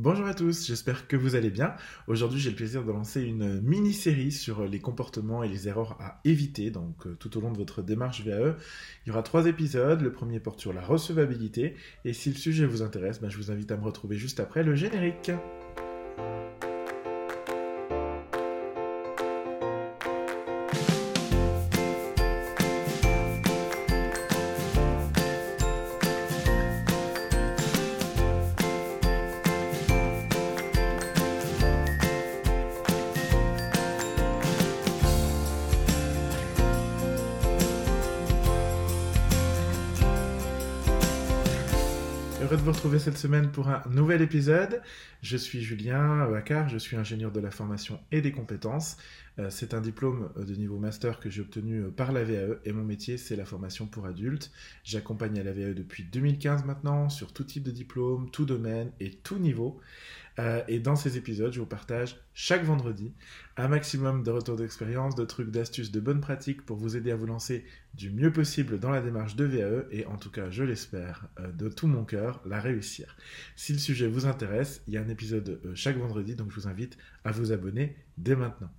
Bonjour à tous, j'espère que vous allez bien. Aujourd'hui, j'ai le plaisir de lancer une mini-série sur les comportements et les erreurs à éviter donc euh, tout au long de votre démarche VAE. Il y aura trois épisodes. Le premier porte sur la recevabilité et si le sujet vous intéresse, ben, je vous invite à me retrouver juste après le générique. De vous retrouver cette semaine pour un nouvel épisode. Je suis Julien Waccar, je suis ingénieur de la formation et des compétences. Euh, c'est un diplôme de niveau master que j'ai obtenu par la VAE et mon métier c'est la formation pour adultes. J'accompagne à la VAE depuis 2015 maintenant sur tout type de diplôme, tout domaine et tout niveau. Euh, et dans ces épisodes, je vous partage chaque vendredi un maximum de retours d'expérience, de trucs, d'astuces, de bonnes pratiques pour vous aider à vous lancer du mieux possible dans la démarche de VAE et en tout cas, je l'espère, de tout mon cœur, la réussir. Si le sujet vous intéresse, il y a un épisode chaque vendredi, donc je vous invite à vous abonner dès maintenant.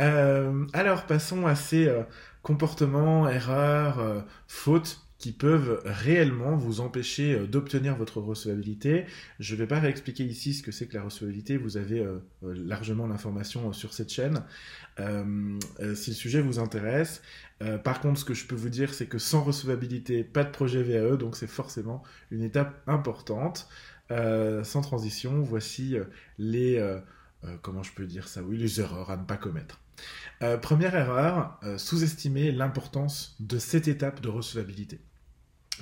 Euh, alors, passons à ces euh, comportements, erreurs, euh, fautes qui peuvent réellement vous empêcher d'obtenir votre recevabilité. Je ne vais pas réexpliquer ici ce que c'est que la recevabilité, vous avez largement l'information sur cette chaîne. si le sujet vous intéresse, par contre, ce que je peux vous dire, c'est que sans recevabilité, pas de projet VAE, donc c'est forcément une étape importante. sans transition, voici les... comment je peux dire ça Oui, les erreurs à ne pas commettre. Euh, première erreur, euh, sous-estimer l'importance de cette étape de recevabilité.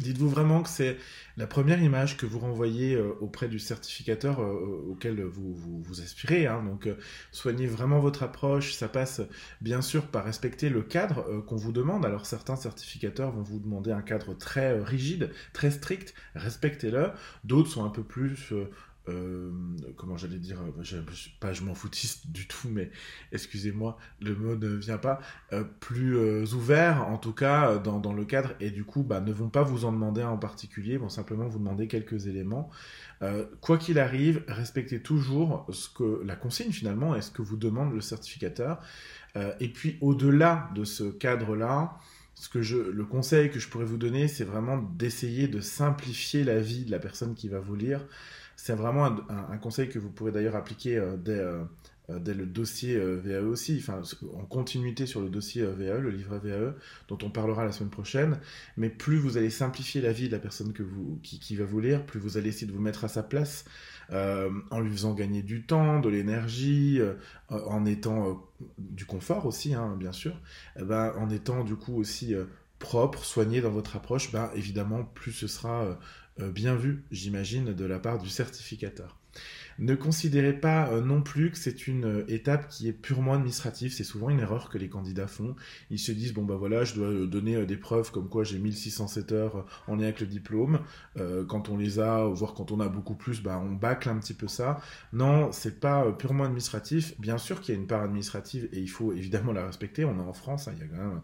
Dites-vous vraiment que c'est la première image que vous renvoyez euh, auprès du certificateur auquel vous, vous, aspirez. Hein. Donc, soignez vraiment votre approche. Ça passe bien sûr par respecter le cadre qu'on vous demande. Alors, certains certificateurs vont vous demander un cadre très rigide, très strict. Respectez-le. D'autres sont un peu plus euh, comment j'allais dire, euh, pas je m'en foutiste du tout, mais excusez-moi, le mot ne vient pas, euh, plus ouvert en tout cas dans, le cadre, et du coup bah, ne vont pas vous en demander en particulier, vont simplement vous demander quelques éléments. quoi qu'il arrive, respectez toujours ce que la consigne finalement est ce que vous demande le certificateur. et puis au-delà de ce cadre-là, ce que je, le conseil que je pourrais vous donner, c'est vraiment d'essayer de simplifier la vie de la personne qui va vous lire. C'est vraiment un, conseil que vous pourrez d'ailleurs appliquer euh, euh, euh, dès, le dossier VAE aussi, en continuité sur le dossier VAE, le livret VAE, dont on parlera la semaine prochaine. Mais plus vous allez simplifier la vie de la personne qui, va vous lire, plus vous allez essayer de vous mettre à sa place, en lui faisant gagner du temps, de l'énergie, en étant du confort aussi, hein, bien sûr, eh ben, en étant du coup aussi propre, soigné dans votre approche, ben, évidemment, plus ce sera bien vu, j'imagine, de la part du certificateur. Ne considérez pas euh, non plus que c'est une euh, étape qui est purement administrative. C'est souvent une erreur que les candidats font. Ils se disent bon bah voilà, je dois euh, donner des preuves comme quoi j'ai 1607 heures en lien avec le diplôme. quand on les a, voire quand on a beaucoup plus, bah on bâcle un petit peu ça. Non, c'est pas purement administratif. Bien sûr qu'il y a une part administrative et il faut évidemment la respecter. On est en France, hein, il y a quand même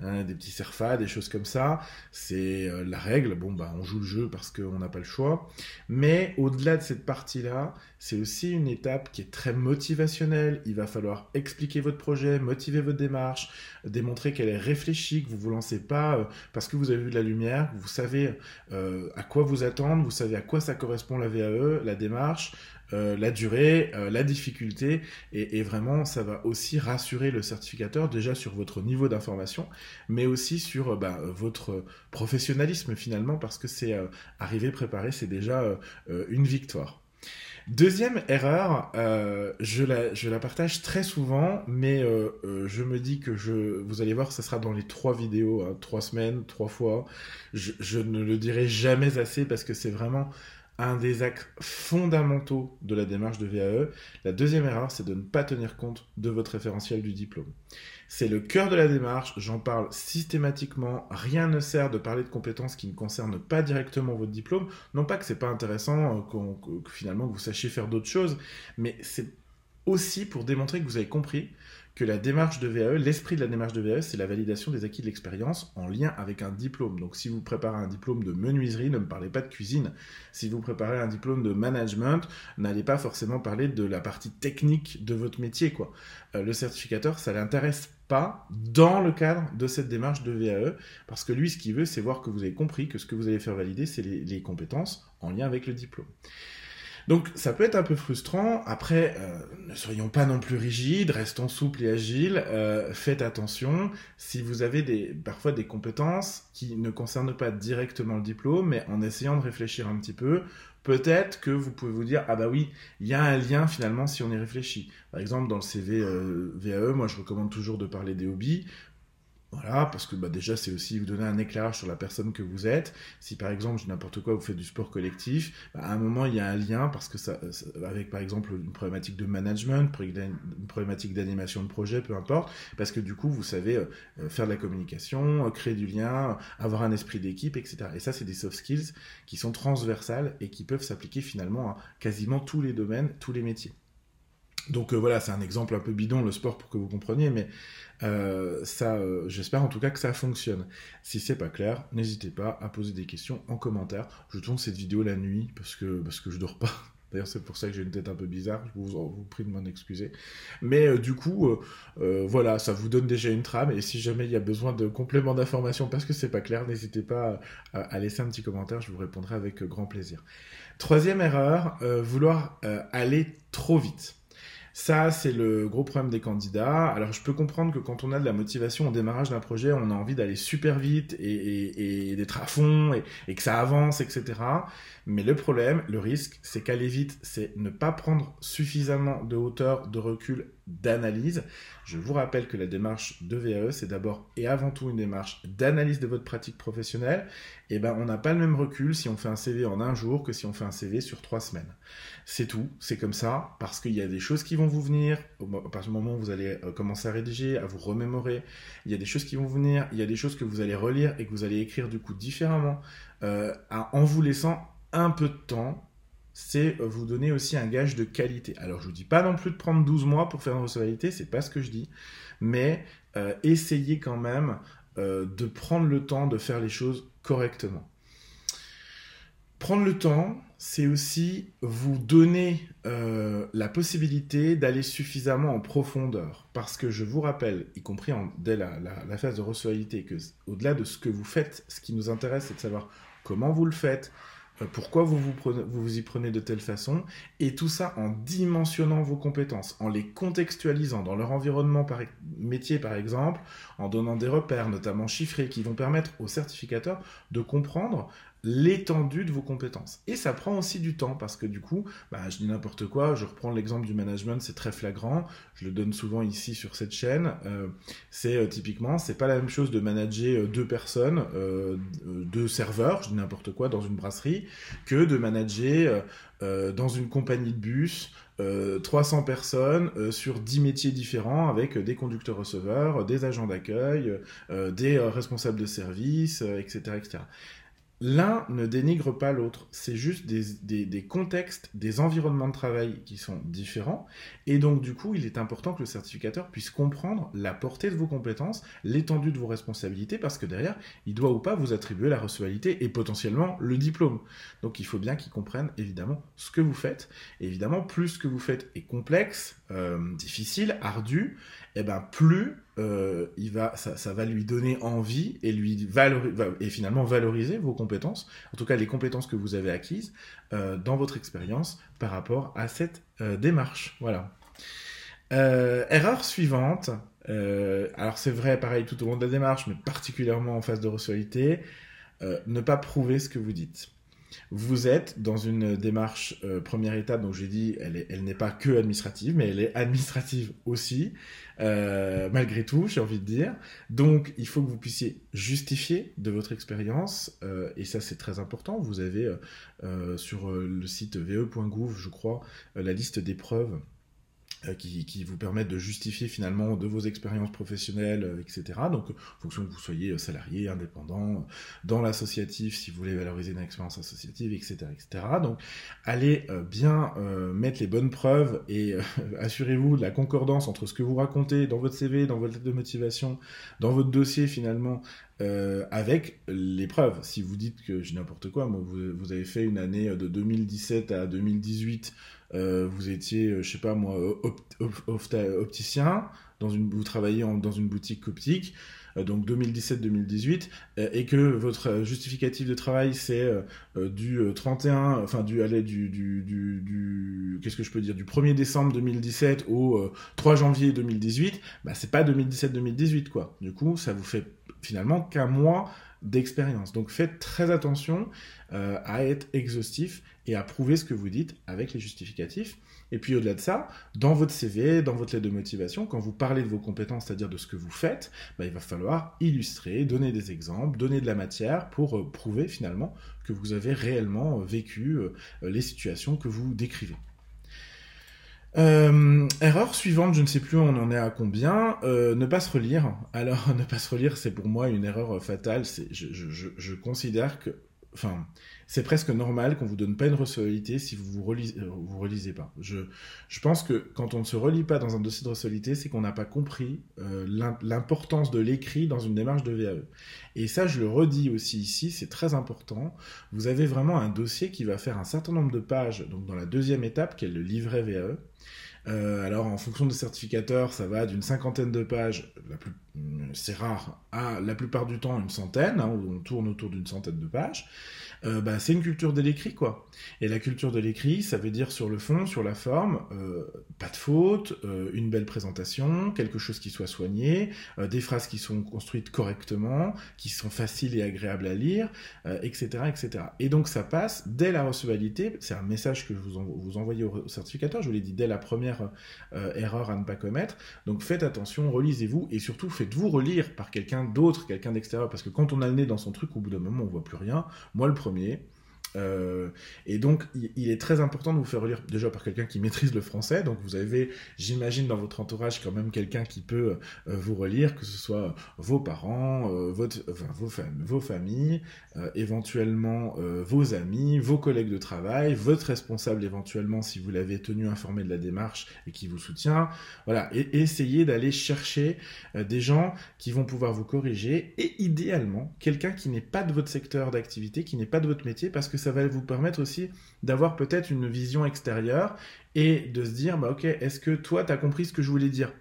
hein, des petits serfas, des choses comme ça. C'est la règle. Bon bah on joue le jeu parce qu'on n'a pas le choix. Mais au-delà de cette partie-là, c'est aussi une étape qui est très motivationnelle. Il va falloir expliquer votre projet, motiver votre démarche, démontrer qu'elle est réfléchie, que vous ne vous lancez pas euh, parce que vous avez vu de la lumière, vous savez euh, à quoi vous attendre, vous savez à quoi ça correspond la VAE, la démarche, euh, la durée, la difficulté, et, vraiment ça va aussi rassurer le certificateur déjà sur votre niveau d'information, mais aussi sur bah, votre professionnalisme finalement, parce que c'est arriver préparé, c'est déjà une victoire. Deuxième erreur, euh, je, la, je, la, partage très souvent, mais euh, euh, je me dis que je, vous allez voir, ça sera dans les trois vidéos, hein, trois semaines, trois fois. Je, je, ne le dirai jamais assez parce que c'est vraiment un des actes fondamentaux de la démarche de VAE. La deuxième erreur, c'est de ne pas tenir compte de votre référentiel du diplôme. C'est le cœur de la démarche, j'en parle systématiquement, rien ne sert de parler de compétences qui ne concernent pas directement votre diplôme, non pas que c'est pas intéressant, euh, que finalement vous sachiez faire d'autres choses, mais c'est aussi pour démontrer que vous avez compris que la démarche de VAE, l'esprit de la démarche de VAE, c'est la validation des acquis de l'expérience en lien avec un diplôme. Donc si vous préparez un diplôme de menuiserie, ne me parlez pas de cuisine. Si vous préparez un diplôme de management, n'allez pas forcément parler de la partie technique de votre métier. Quoi. Euh, le certificateur, ça l'intéresse pas dans le cadre de cette démarche de VAE, parce que lui, ce qu'il veut, c'est voir que vous avez compris que ce que vous allez faire valider, c'est les compétences en lien avec le diplôme. Donc ça peut être un peu frustrant. Après, euh, ne soyons pas non plus rigides, restons souples et agiles. Euh, faites attention si vous avez des, parfois des compétences qui ne concernent pas directement le diplôme, mais en essayant de réfléchir un petit peu, peut-être que vous pouvez vous dire ah bah oui, il y a un lien finalement si on y réfléchit. Par exemple, dans le CV euh, VAE, moi je recommande toujours de parler des hobbies. Voilà, parce que bah, déjà, c'est aussi vous donner un éclairage sur la personne que vous êtes. Si par exemple, n'importe quoi, vous faites du sport collectif, bah, à un moment, il y a un lien, parce que ça, avec par exemple une problématique de management, une problématique d'animation de projet, peu importe, parce que du coup, vous savez euh, euh, faire de la communication, euh, créer du lien, avoir un esprit d'équipe, etc. Et ça, c'est des soft skills qui sont transversales et qui peuvent s'appliquer finalement à quasiment tous les domaines, tous les métiers. Donc voilà, c'est un exemple un peu bidon, le sport, pour que vous compreniez, mais euh, ça, euh, j'espère en tout cas que ça fonctionne. Si c'est pas clair, n'hésitez pas à poser des questions en commentaire. Je tourne cette vidéo la nuit parce que, parce que je dors pas. D'ailleurs, c'est pour ça que j'ai une tête un peu bizarre. Je vous, vous prie de m'en excuser. Mais euh, du coup, voilà, ça vous donne déjà une trame. Et si jamais il y a besoin de compléments d'information parce que c'est pas clair, n'hésitez pas à, laisser un petit commentaire. Je vous répondrai avec grand plaisir. Troisième erreur, vouloir aller trop vite. Ça, c'est le gros problème des candidats. Alors, je peux comprendre que quand on a de la motivation au démarrage d'un projet, on a envie d'aller super vite et, d'être à fond et, que ça avance, etc. Mais le problème, le risque, c'est qu'aller vite, c'est ne pas prendre suffisamment de hauteur, de recul, d'analyse. Je vous rappelle que la démarche de VAE, c'est d'abord et avant tout une démarche d'analyse de votre pratique professionnelle. Et eh ben, on n'a pas le même recul si on fait un CV en un jour que si on fait un CV sur trois semaines. C'est tout, c'est comme ça, parce qu'il y a des choses qui vont vous venir, à partir du moment où vous allez euh, commencer à rédiger, à vous remémorer, il y a des choses qui vont venir, il y a des choses que vous allez relire et que vous allez écrire du coup différemment, euh, en vous laissant un peu de temps, c'est euh, vous donner aussi un gage de qualité. Alors je vous dis pas non plus de prendre 12 mois pour faire une recevabilité, c'est pas ce que je dis, mais essayez quand même de prendre le temps de faire les choses correctement. Prendre le temps, c'est aussi vous donner euh, la possibilité d'aller suffisamment en profondeur. Parce que je vous rappelle, y compris dès la, phase de recevabilité, que au-delà de ce que vous faites, ce qui nous intéresse, c'est de savoir comment vous le faites, euh, pourquoi vous vous, vous y prenez de telle façon, et tout ça en dimensionnant vos compétences, en les contextualisant dans leur environnement par, métier par exemple, en donnant des repères, notamment chiffrés, qui vont permettre aux certificateurs de comprendre l'étendue de vos compétences. Et ça prend aussi du temps parce que du coup, bah, je dis n'importe quoi, je reprends l'exemple du management, c'est très flagrant, je le donne souvent ici sur cette chaîne. Euh, c'est euh, typiquement, c'est pas la même chose de manager euh, deux personnes, deux serveurs, je dis n'importe quoi, dans une brasserie, que de manager dans une compagnie de bus. 300 personnes sur 10 métiers différents avec des conducteurs receveurs, des agents d'accueil, des responsables de service, etc., etc. L'un ne dénigre pas l'autre, c'est juste des, contextes, des environnements de travail qui sont différents, et donc du coup il est important que le certificateur puisse comprendre la portée de vos compétences, l'étendue de vos responsabilités, parce que derrière, il doit ou pas vous attribuer la recevabilité et potentiellement le diplôme. Donc il faut bien qu'il comprenne évidemment ce que vous faites, évidemment plus ce que vous faites est complexe, euh, difficile, ardu, et eh ben plus euh, il va, ça, va lui donner envie et lui et finalement valoriser vos compétences, en tout cas les compétences que vous avez acquises euh, dans votre expérience par rapport à cette euh, démarche. Voilà. erreur suivante. alors c'est vrai, pareil tout au long de la démarche, mais particulièrement en phase de recevabilité, ne pas prouver ce que vous dites. Vous êtes dans une démarche euh, première étape, donc j'ai dit, elle, n'est pas que administrative, mais elle est administrative aussi, euh, malgré tout, j'ai envie de dire. Donc, il faut que vous puissiez justifier de votre expérience, euh, et ça c'est très important. Vous avez sur le site ve.gouv, je crois, la liste des preuves qui, qui, vous permettent de justifier finalement de vos expériences professionnelles, euh, etc. Donc, en fonction que vous soyez euh, salarié, indépendant, dans l'associatif, si vous voulez valoriser une expérience associative, etc., etc. Donc, allez bien mettre les bonnes preuves et assurez-vous de la concordance entre ce que vous racontez dans votre CV, dans votre lettre de motivation, dans votre dossier finalement, euh, avec les preuves. Si vous dites que j'ai n'importe quoi, moi, vous, vous, avez fait une année de 2017 à 2018 euh, vous étiez, euh, je sais pas moi, opticien, vous travaillez dans une boutique optique, euh, donc 2017-2018, et que votre justificatif de travail c'est du 31, enfin du, du 1er décembre 2017 au 3 janvier 2018, bah c'est pas 2017-2018 quoi. Du coup, ça vous fait finalement qu'un mois d'expérience. Donc faites très attention euh, à être exhaustif et à prouver ce que vous dites avec les justificatifs. Et puis au-delà de ça, dans votre CV, dans votre lettre de motivation, quand vous parlez de vos compétences, c'est-à-dire de ce que vous faites, bah, il va falloir illustrer, donner des exemples, donner de la matière pour euh, prouver finalement que vous avez réellement euh, vécu les situations que vous décrivez. Euh, erreur suivante, je ne sais plus on en est à combien, euh, ne pas se relire. Alors, ne pas se relire, c'est pour moi une erreur fatale. Je, je, considère que, enfin, c'est presque normal qu'on vous donne pas une recevabilité si vous vous relisez, euh, vous relisez pas. Je, pense que quand on ne se relit pas dans un dossier de recevabilité, c'est qu'on n'a pas compris euh, l'importance de l'écrit dans une démarche de VAE. Et ça, je le redis aussi ici, c'est très important. Vous avez vraiment un dossier qui va faire un certain nombre de pages, donc dans la deuxième étape, qui est le livret VAE. Euh, alors en fonction des certificateurs, ça va d'une cinquantaine de pages, c'est rare, à la plupart du temps une centaine, hein, on tourne autour d'une centaine de pages. Euh, bah, c'est une culture de l'écrit, quoi. Et la culture de l'écrit, ça veut dire sur le fond, sur la forme, euh, pas de faute, euh, une belle présentation, quelque chose qui soit soigné, des phrases qui sont construites correctement, qui sont faciles et agréables à lire, etc., etc. Et donc ça passe dès la recevabilité. C'est un message que vous, vous envoyez au certificateur. Je vous l'ai dit dès la première erreur à ne pas commettre. Donc faites attention, relisez-vous et surtout faites-vous relire par quelqu'un d'autre, quelqu'un d'extérieur, parce que quand on a le nez dans son truc, au bout d'un moment, on voit plus rien. Moi, le premier. Euh, et donc, il, est très important de vous faire relire déjà par quelqu'un qui maîtrise le français. Donc, vous avez, j'imagine, dans votre entourage quand même quelqu'un qui peut euh, vous relire, que ce soit vos parents, euh, vos familles, éventuellement vos amis, vos collègues de travail, votre responsable éventuellement si vous l'avez tenu informé de la démarche et qui vous soutient. Voilà, et, essayez d'aller chercher des gens qui vont pouvoir vous corriger et idéalement quelqu'un qui n'est pas de votre secteur d'activité, qui n'est pas de votre métier, parce que ça va vous permettre aussi d'avoir peut-être une vision extérieure et de se dire, bah ok, est-ce que toi, tu as compris ce que je voulais dire?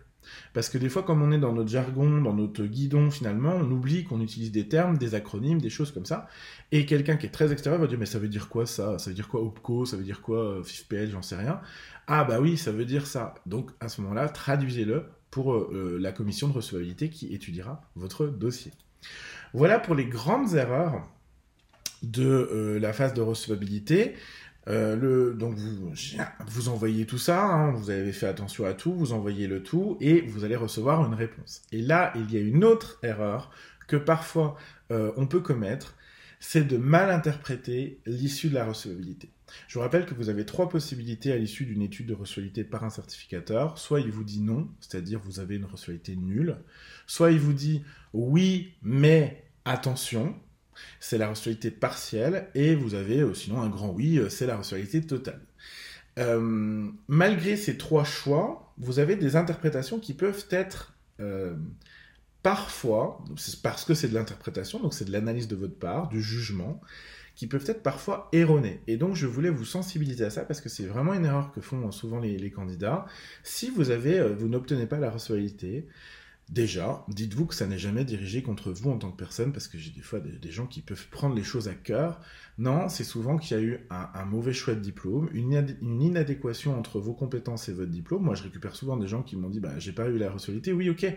Parce que des fois, comme on est dans notre jargon, dans notre guidon, finalement, on oublie qu'on utilise des termes, des acronymes, des choses comme ça. Et quelqu'un qui est très extérieur va dire, mais ça veut dire quoi ça? Ça veut dire quoi OPCO? Ça veut dire quoi FIFPL J'en sais rien. Ah bah oui, ça veut dire ça. Donc à ce moment-là, traduisez-le pour euh, la commission de recevabilité qui étudiera votre dossier. Voilà pour les grandes erreurs de euh, la phase de recevabilité. Euh, le, donc vous, envoyez tout ça, hein, vous avez fait attention à tout, vous envoyez le tout et vous allez recevoir une réponse. Et là, il y a une autre erreur que parfois euh, on peut commettre, c'est de mal interpréter l'issue de la recevabilité. Je vous rappelle que vous avez trois possibilités à l'issue d'une étude de recevabilité par un certificateur. Soit il vous dit non, c'est-à-dire vous avez une recevabilité nulle. Soit il vous dit oui, mais attention, c'est la rationalité partielle, et vous avez euh, sinon un grand oui, euh, c'est la rationalité totale. Euh, malgré ces trois choix, vous avez des interprétations qui peuvent être parfois, parce que c'est de l'interprétation, donc c'est de l'analyse de votre part, du jugement, qui peuvent être parfois erronées. Et donc je voulais vous sensibiliser à ça parce que c'est vraiment une erreur que font souvent les, candidats. Si vous avez, vous n'obtenez pas la recevabilité, Déjà, dites-vous que ça n'est jamais dirigé contre vous en tant que personne, parce que j'ai des fois des, gens qui peuvent prendre les choses à cœur. Non, c'est souvent qu'il y a eu un, mauvais choix de diplôme, une, inadéquation entre vos compétences et votre diplôme. Moi, je récupère souvent des gens qui m'ont dit, bah, j'ai pas eu la recevabilité. Oui, ok,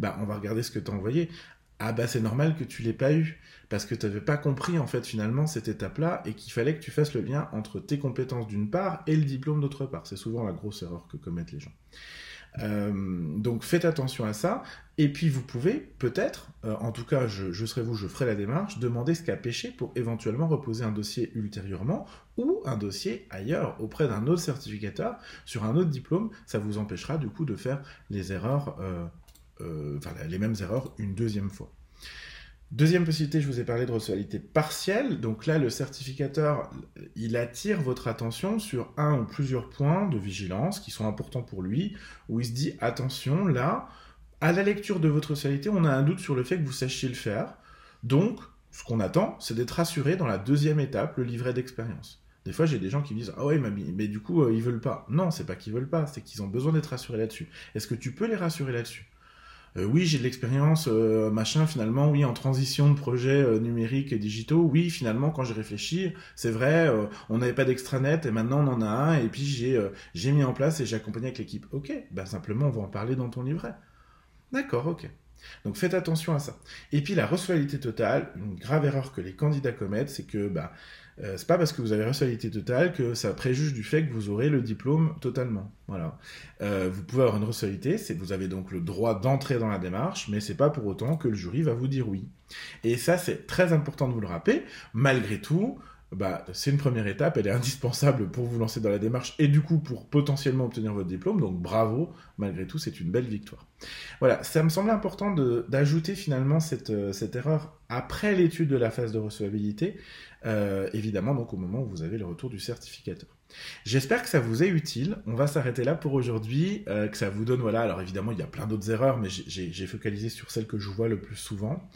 bah, on va regarder ce que tu as envoyé. Ah bah c'est normal que tu l'aies pas eu, parce que tu n'avais pas compris en fait finalement cette étape-là, et qu'il fallait que tu fasses le lien entre tes compétences d'une part et le diplôme d'autre part. C'est souvent la grosse erreur que commettent les gens. Donc faites attention à ça. Et puis vous pouvez peut-être, en tout cas je, serai vous, je ferai la démarche, demander ce qu'a pêché pour éventuellement reposer un dossier ultérieurement ou un dossier ailleurs auprès d'un autre certificateur sur un autre diplôme. Ça vous empêchera du coup de faire les erreurs, enfin les mêmes erreurs une deuxième fois. Deuxième possibilité, je vous ai parlé de recevabilité partielle. Donc là, le certificateur, il attire votre attention sur un ou plusieurs points de vigilance qui sont importants pour lui, où il se dit, attention, là, à la lecture de votre recevabilité, on a un doute sur le fait que vous sachiez le faire. Donc, ce qu'on attend, c'est d'être rassuré dans la deuxième étape, le livret d'expérience. Des fois, j'ai des gens qui me disent Ah ouais, mais du coup, euh, ils veulent pas. Non, c'est pas qu'ils veulent pas, c'est qu'ils ont besoin d'être rassurés là-dessus. Est-ce que tu peux les rassurer là-dessus? Euh, oui, j'ai de l'expérience, euh, machin, finalement, oui, en transition de projets euh, numériques et digitaux, oui, finalement, quand j'ai réfléchi, c'est vrai, on n'avait pas d'extranet et maintenant on en a un, et puis j'ai j'ai mis en place et j'ai accompagné avec l'équipe. Ok, ben simplement, on va en parler dans ton livret. D'accord, ok. Donc faites attention à ça. Et puis la recevabilité totale, une grave erreur que les candidats commettent, c'est que bah, euh, c'est pas parce que vous avez recevabilité totale que ça préjuge du fait que vous aurez le diplôme totalement. Voilà. Euh, vous pouvez avoir une c'est vous avez donc le droit d'entrer dans la démarche, mais c'est pas pour autant que le jury va vous dire oui. Et ça, c'est très important de vous le rappeler. Malgré tout, bah, c'est une première étape, elle est indispensable pour vous lancer dans la démarche et du coup pour potentiellement obtenir votre diplôme. Donc bravo, malgré tout, c'est une belle victoire. Voilà, ça me semble important d'ajouter finalement cette, euh, cette erreur après l'étude de la phase de recevabilité, euh, évidemment donc au moment où vous avez le retour du certificateur. J'espère que ça vous est utile. On va s'arrêter là pour aujourd'hui, euh, que ça vous donne, voilà, alors évidemment il y a plein d'autres erreurs, mais j'ai focalisé sur celles que je vois le plus souvent.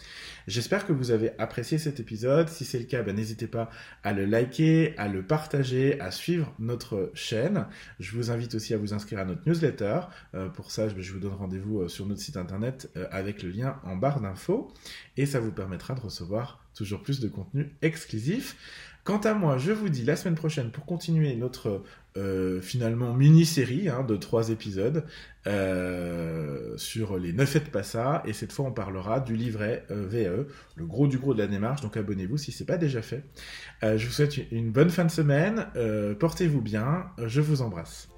J'espère que vous avez apprécié cet épisode. Si c'est le cas, ben, n'hésitez pas à le liker, à le partager, à suivre notre chaîne. Je vous invite aussi à vous inscrire à notre newsletter. Euh, pour ça, je vous donne rendez-vous sur notre site internet avec le lien en barre d'infos et ça vous permettra de recevoir toujours plus de contenu exclusif. Quant à moi, je vous dis la semaine prochaine pour continuer notre euh, finalement mini-série hein, de trois épisodes euh, sur les ne faites pas ça. Et cette fois, on parlera du livret euh, VE, le gros du gros de la démarche. Donc abonnez-vous si ce n'est pas déjà fait. je vous souhaite une bonne fin de semaine. Portez-vous bien. Je vous embrasse.